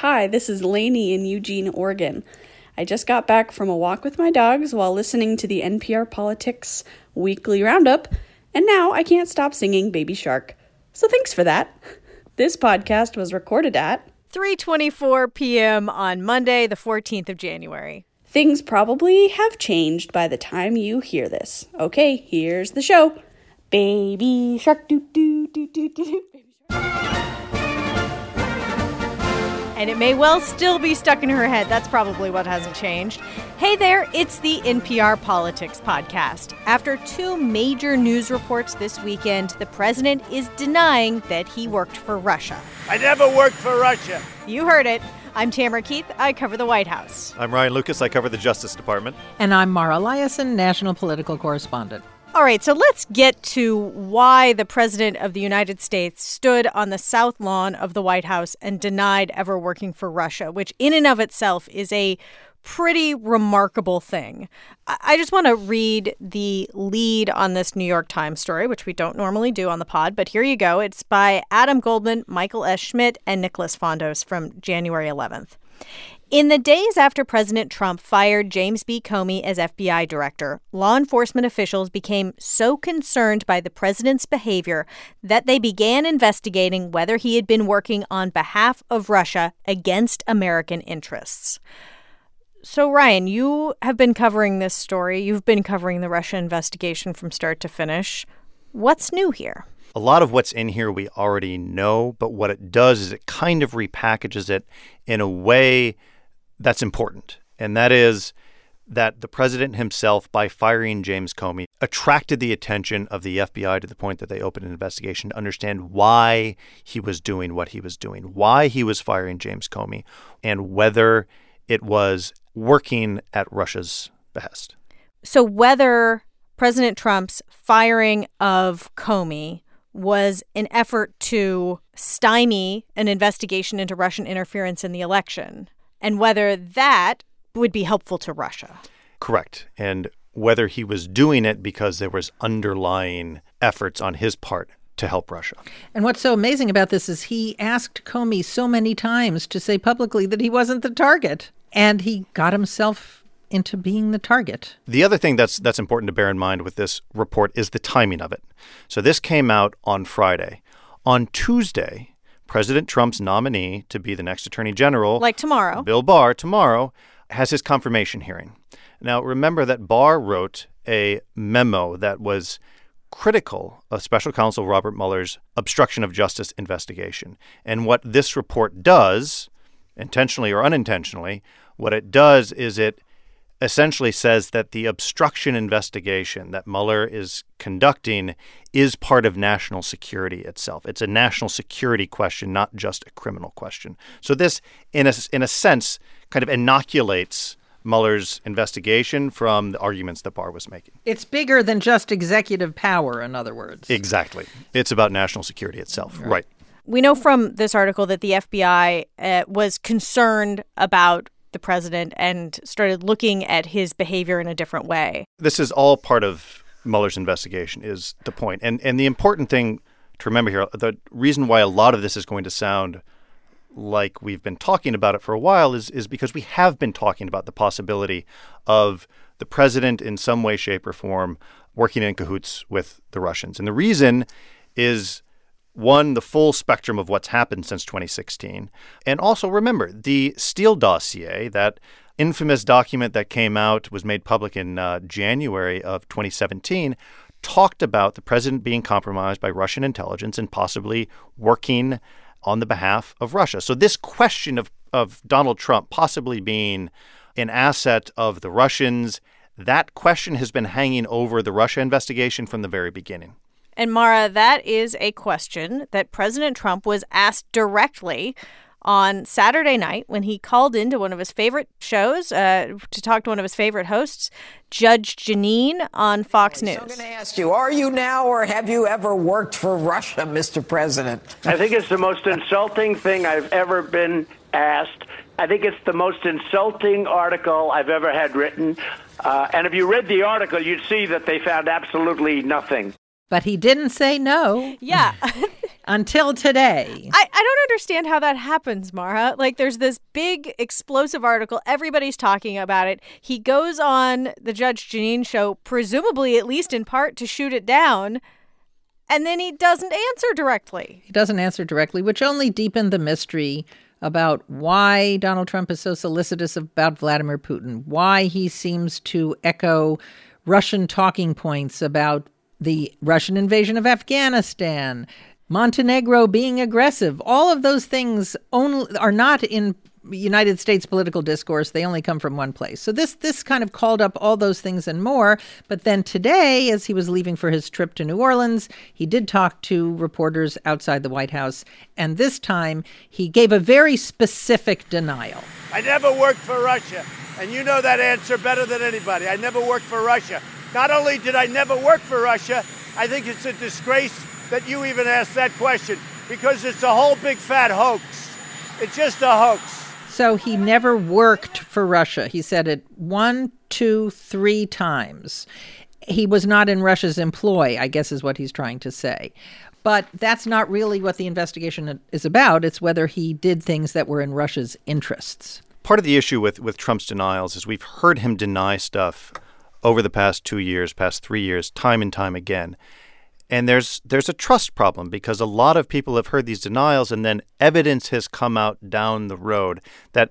Hi, this is Lainey in Eugene, Oregon. I just got back from a walk with my dogs while listening to the NPR Politics Weekly Roundup, and now I can't stop singing Baby Shark. So thanks for that. This podcast was recorded at 3:24 p.m. on Monday, the 14th of January. Things probably have changed by the time you hear this. Okay, here's the show. Baby shark doo doo doo doo doo. And it may well still be stuck in her head. That's probably what hasn't changed. Hey there, it's the NPR Politics Podcast. After two major news reports this weekend, the president is denying that he worked for Russia. I never worked for Russia. You heard it. I'm Tamara Keith. I cover the White House. I'm Ryan Lucas. I cover the Justice Department. And I'm Mara Liasson, national political correspondent. All right, so let's get to why the President of the United States stood on the South Lawn of the White House and denied ever working for Russia, which in and of itself is a pretty remarkable thing. I just want to read the lead on this New York Times story, which we don't normally do on the pod, but here you go. It's by Adam Goldman, Michael S. Schmidt, and Nicholas Fandos from January 11th. In the days after President Trump fired James B. Comey as FBI director, law enforcement officials became so concerned by the president's behavior that they began investigating whether he had been working on behalf of Russia against American interests. So, Ryan, you have been covering this story. You've been covering the Russia investigation from start to finish. What's new here? A lot of what's in here we already know, but what it does is it kind of repackages it in a way that's important, and that is that the president himself, by firing James Comey, attracted the attention of the FBI to the point that they opened an investigation to understand why he was doing what he was doing, why he was firing James Comey, and whether it was working at Russia's behest. So, whether President Trump's firing of Comey was an effort to stymie an investigation into Russian interference in the election and whether that would be helpful to Russia. Correct. And whether he was doing it because there was underlying efforts on his part to help Russia. And what's so amazing about this is he asked Comey so many times to say publicly that he wasn't the target, and he got himself into being the target. The other thing that's that's important to bear in mind with this report is the timing of it. So this came out on Friday. On Tuesday, President Trump's nominee to be the next attorney general, like tomorrow, Bill Barr, tomorrow has his confirmation hearing. Now, remember that Barr wrote a memo that was critical of special counsel Robert Mueller's obstruction of justice investigation. And what this report does, intentionally or unintentionally, what it does is it essentially says that the obstruction investigation that Mueller is conducting is part of national security itself. It's a national security question, not just a criminal question. So this, in a, in a sense, kind of inoculates Mueller's investigation from the arguments that Barr was making. It's bigger than just executive power, in other words. Exactly. It's about national security itself. Right. right. We know from this article that the FBI uh, was concerned about the president and started looking at his behavior in a different way. This is all part of Mueller's investigation, is the point. And and the important thing to remember here, the reason why a lot of this is going to sound like we've been talking about it for a while is is because we have been talking about the possibility of the president in some way, shape, or form working in cahoots with the Russians. And the reason is one, the full spectrum of what's happened since 2016. And also remember, the Steele dossier, that infamous document that came out, was made public in uh, January of 2017, talked about the president being compromised by Russian intelligence and possibly working on the behalf of Russia. So, this question of, of Donald Trump possibly being an asset of the Russians, that question has been hanging over the Russia investigation from the very beginning. And Mara, that is a question that President Trump was asked directly on Saturday night when he called into one of his favorite shows uh, to talk to one of his favorite hosts, Judge Jeanine on Fox News. I'm going to ask you, are you now or have you ever worked for Russia, Mr. President? I think it's the most insulting thing I've ever been asked. I think it's the most insulting article I've ever had written. Uh, and if you read the article, you'd see that they found absolutely nothing. But he didn't say no. Yeah. until today. I, I don't understand how that happens, Mara. Like, there's this big explosive article. Everybody's talking about it. He goes on the Judge Jeanine show, presumably, at least in part, to shoot it down. And then he doesn't answer directly. He doesn't answer directly, which only deepened the mystery about why Donald Trump is so solicitous about Vladimir Putin, why he seems to echo Russian talking points about the Russian invasion of Afghanistan, Montenegro being aggressive. All of those things only are not in United States political discourse. They only come from one place. So this this kind of called up all those things and more. But then today, as he was leaving for his trip to New Orleans, he did talk to reporters outside the White House, and this time he gave a very specific denial. I never worked for Russia, and you know that answer better than anybody. I never worked for Russia. Not only did I never work for Russia, I think it's a disgrace that you even asked that question because it's a whole big fat hoax. It's just a hoax. So he never worked for Russia. He said it one, two, three times. He was not in Russia's employ, I guess is what he's trying to say. But that's not really what the investigation is about. It's whether he did things that were in Russia's interests. Part of the issue with, with Trump's denials is we've heard him deny stuff over the past two years, past three years, time and time again. And there's there's a trust problem because a lot of people have heard these denials and then evidence has come out down the road that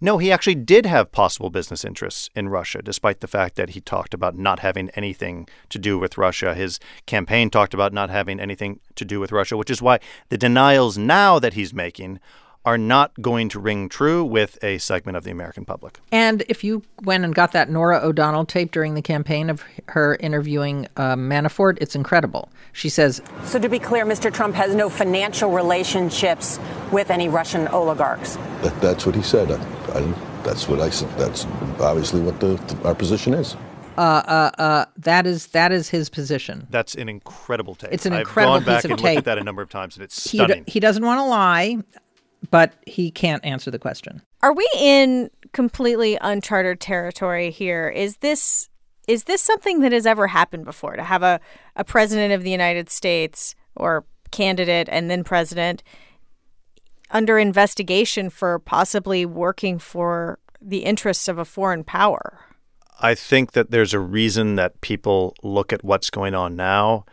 no, he actually did have possible business interests in Russia, despite the fact that he talked about not having anything to do with Russia. His campaign talked about not having anything to do with Russia, which is why the denials now that he's making are not going to ring true with a segment of the American public. And if you went and got that Norah O'Donnell tape during the campaign of her interviewing uh, Manafort, it's incredible. She says So, to be clear, Mr. Trump has no financial relationships with any Russian oligarchs. That, that's what he said. I, I, that's what I said. That's obviously what the, the, our position is. Uh, uh, uh, that is that is his position. That's an incredible tape. It's an incredible I've gone back piece of and tape. looked at that a number of times, and it's He, stunning. he doesn't want to lie, but he can't answer the question. Are we in completely uncharted territory here? Is this is this something that has ever happened before to have a, a president of the United States or candidate and then president under investigation for possibly working for the interests of a foreign power? I think that there's a reason that people look at what's going on now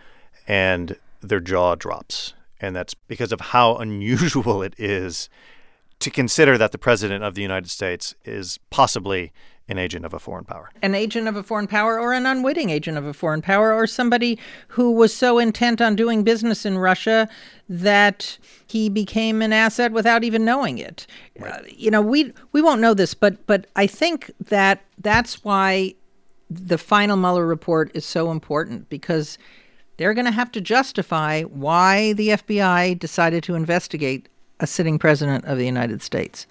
and their jaw drops. And that's because of how unusual it is to consider that the president of the United States is possibly an agent of a foreign power. An agent of a foreign power or an unwitting agent of a foreign power or somebody who was so intent on doing business in Russia that he became an asset without even knowing it. Uh, you know, we we won't know this, but but I think that that's why the final Mueller report is so important because they're going to have to justify why the FBI decided to investigate a sitting president of the United States.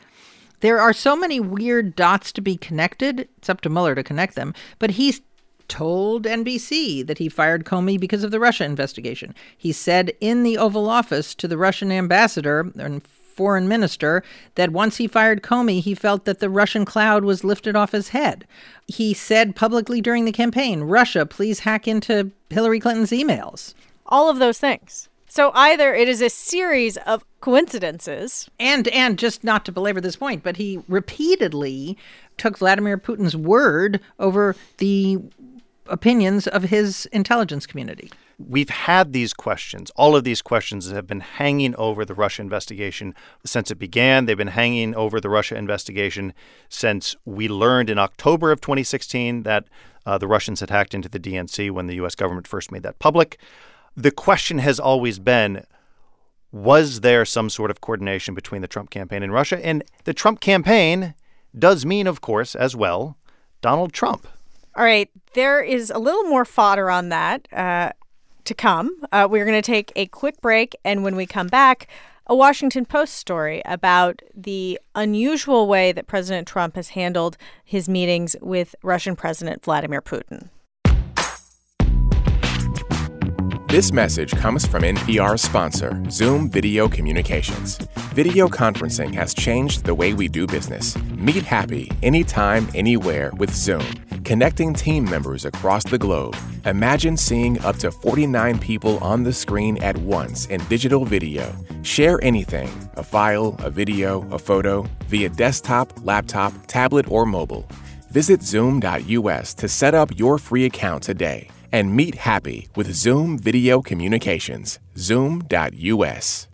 There are so many weird dots to be connected. It's up to Mueller to connect them. But he's told NBC that he fired Comey because of the Russia investigation. He said in the Oval Office to the Russian ambassador and foreign minister that once he fired Comey, he felt that the Russian cloud was lifted off his head. He said publicly during the campaign, Russia, please hack into Hillary Clinton's emails. All of those things. So either it is a series of coincidences. And and just not to belabor this point, but he repeatedly took Vladimir Putin's word over the opinions of his intelligence community. We've had these questions. All of these questions have been hanging over the Russia investigation since it began. They've been hanging over the Russia investigation since we learned in October of 2016 that uh, the Russians had hacked into the DNC when the U.S. government first made that public. The question has always been was there some sort of coordination between the Trump campaign and Russia? And the Trump campaign does mean, of course, as well, Donald Trump. All right, there is a little more fodder on that uh, to come. Uh, we're going to take a quick break, and when we come back, a Washington Post story about the unusual way that President Trump has handled his meetings with Russian President Vladimir Putin. This message comes from NPR sponsor, Zoom Video Communications. Video conferencing has changed the way we do business. Meet happy anytime, anywhere with Zoom. Connecting team members across the globe. Imagine seeing up to 49 people on the screen at once in digital video. Share anything a file, a video, a photo via desktop, laptop, tablet, or mobile. Visit Zoom.us to set up your free account today and meet happy with Zoom Video Communications. Zoom.us.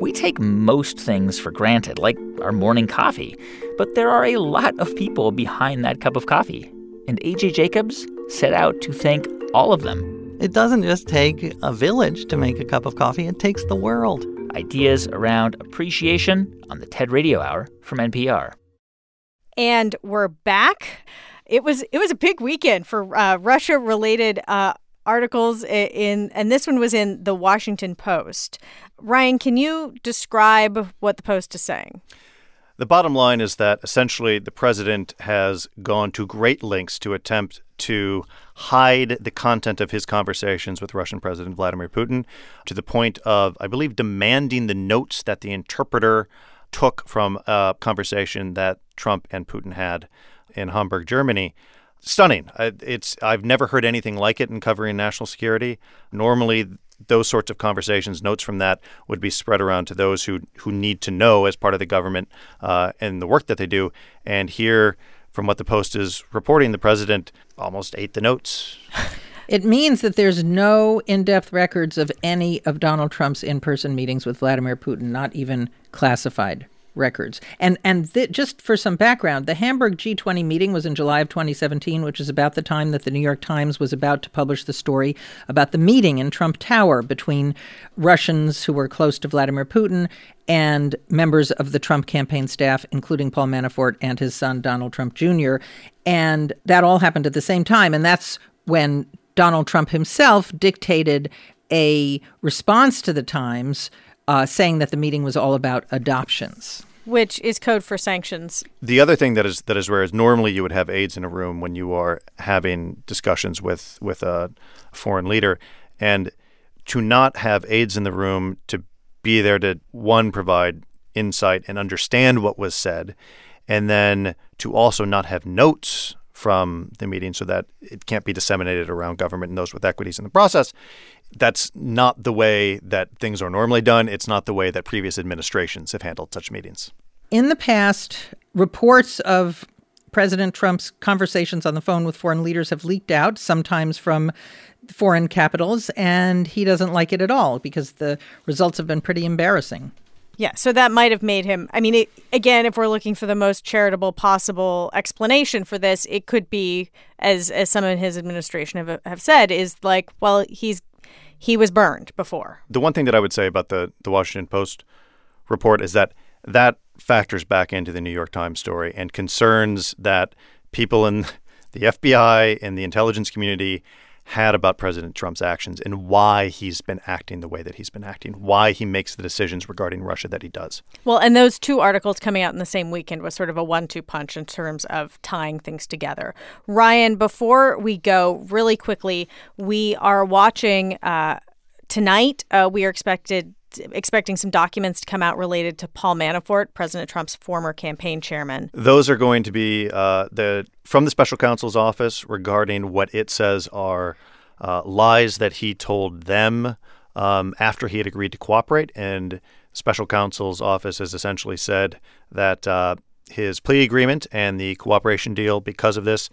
We take most things for granted, like our morning coffee, but there are a lot of people behind that cup of coffee. And AJ Jacobs set out to thank all of them. It doesn't just take a village to make a cup of coffee, it takes the world. Ideas around appreciation on the TED Radio Hour from NPR. And we're back. It was it was a big weekend for uh, Russia related uh, articles in, and this one was in the Washington Post. Ryan, can you describe what the Post is saying? The bottom line is that essentially the president has gone to great lengths to attempt to hide the content of his conversations with Russian President Vladimir Putin to the point of, I believe, demanding the notes that the interpreter took from a conversation that Trump and Putin had in Hamburg, Germany stunning. It's I've never heard anything like it in covering national security. Normally, those sorts of conversations, notes from that, would be spread around to those who who need to know as part of the government uh, and the work that they do. And here, from what the Post is reporting, the president almost ate the notes. It means that there's no in depth records of any of Donald Trump's in person meetings with Vladimir Putin, not even classified records. And and th- just for some background, the Hamburg G20 meeting was in July of 2017, which is about the time that the New York Times was about to publish the story about the meeting in Trump Tower between Russians who were close to Vladimir Putin and members of the Trump campaign staff, including Paul Manafort and his son Donald Trump Jr. And that all happened at the same time, and that's when Donald Trump himself dictated a response to the Times uh, saying that the meeting was all about adoptions. Which is code for sanctions. The other thing that is that is rare is normally you would have aides in a room when you are having discussions with with a foreign leader, and to not have aides in the room to be there to one provide insight and understand what was said, and then to also not have notes from the meeting so that it can't be disseminated around government and those with equities in the process that's not the way that things are normally done. It's not the way that previous administrations have handled such meetings. In the past, reports of President Trump's conversations on the phone with foreign leaders have leaked out, sometimes from foreign capitals, and he doesn't like it at all because the results have been pretty embarrassing. Yeah, so that might have made him. I mean, it, again, if we're looking for the most charitable possible explanation for this, it could be, as as some in his administration have have said, is like, well, he's he was burned before. The one thing that I would say about the, the Washington Post report is that that factors back into the New York Times story and concerns that people in the FBI and the intelligence community had about President Trump's actions and why he's been acting the way that he's been acting, why he makes the decisions regarding Russia that he does. Well, and those two articles coming out in the same weekend was sort of a one two punch in terms of tying things together. Ryan, before we go, really quickly, we are watching uh, tonight. Uh, we are expected expecting some documents to come out related to Paul Manafort, President Trump's former campaign chairman. Those are going to be uh, the from the special counsel's office regarding what it says are uh, lies that he told them um, after he had agreed to cooperate. And special counsel's office has essentially said that uh, his plea agreement and the cooperation deal, because of this,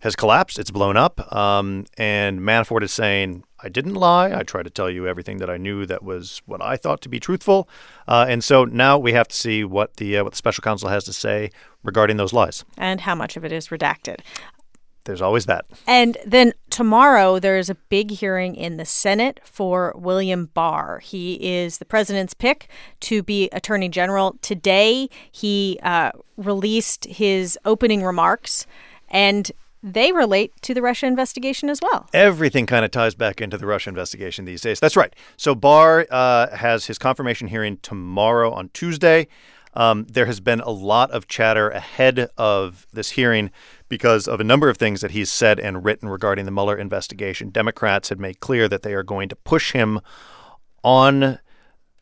has collapsed. It's blown up. Um, and Manafort is saying, I didn't lie. I tried to tell you everything that I knew that was what I thought to be truthful. Uh, and so now we have to see what the uh, what the special counsel has to say regarding those lies and how much of it is redacted. There's always that. And then tomorrow there is a big hearing in the Senate for William Barr. He is the president's pick to be attorney general. Today he uh, released his opening remarks and they relate to the Russia investigation as well. Everything kind of ties back into the Russia investigation these days. That's right. So Barr uh, has his confirmation hearing tomorrow on Tuesday. Um, there has been a lot of chatter ahead of this hearing because of a number of things that he's said and written regarding the Mueller investigation. Democrats had made clear that they are going to push him on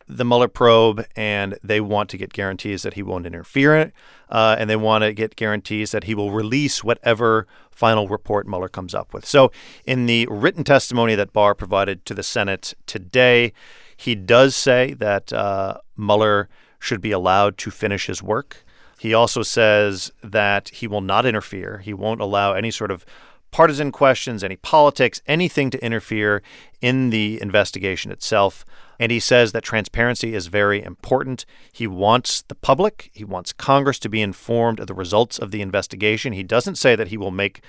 the Mueller probe, and they want to get guarantees that he won't interfere, uh, and they want to get guarantees that he will release whatever final report Mueller comes up with. So, in the written testimony that Barr provided to the Senate today, he does say that uh, Mueller should be allowed to finish his work. He also says that he will not interfere. He won't allow any sort of partisan questions, any politics, anything to interfere in the investigation itself. And he says that transparency is very important. He wants the public, he wants Congress to be informed of the results of the investigation. He doesn't say that he will make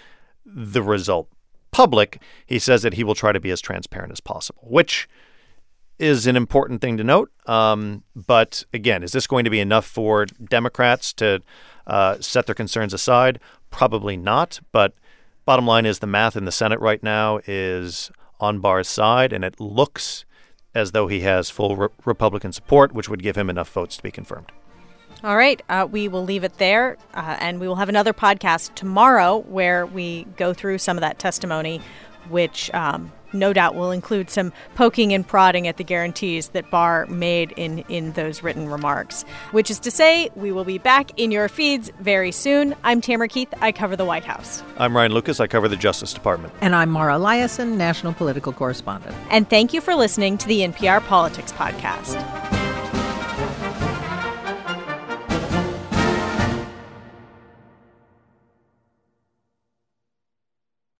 the result public. He says that he will try to be as transparent as possible, which is an important thing to note. Um, but again, is this going to be enough for Democrats to uh, set their concerns aside? Probably not. But bottom line is the math in the Senate right now is on Barr's side, and it looks as though he has full re- Republican support, which would give him enough votes to be confirmed. All right, uh, we will leave it there, uh, and we will have another podcast tomorrow where we go through some of that testimony, which um, no doubt will include some poking and prodding at the guarantees that Barr made in, in those written remarks. Which is to say, we will be back in your feeds very soon. I'm Tamara Keith. I cover the White House. I'm Ryan Lucas. I cover the Justice Department. And I'm Mara Liasson, national political correspondent. And thank you for listening to the NPR Politics Podcast.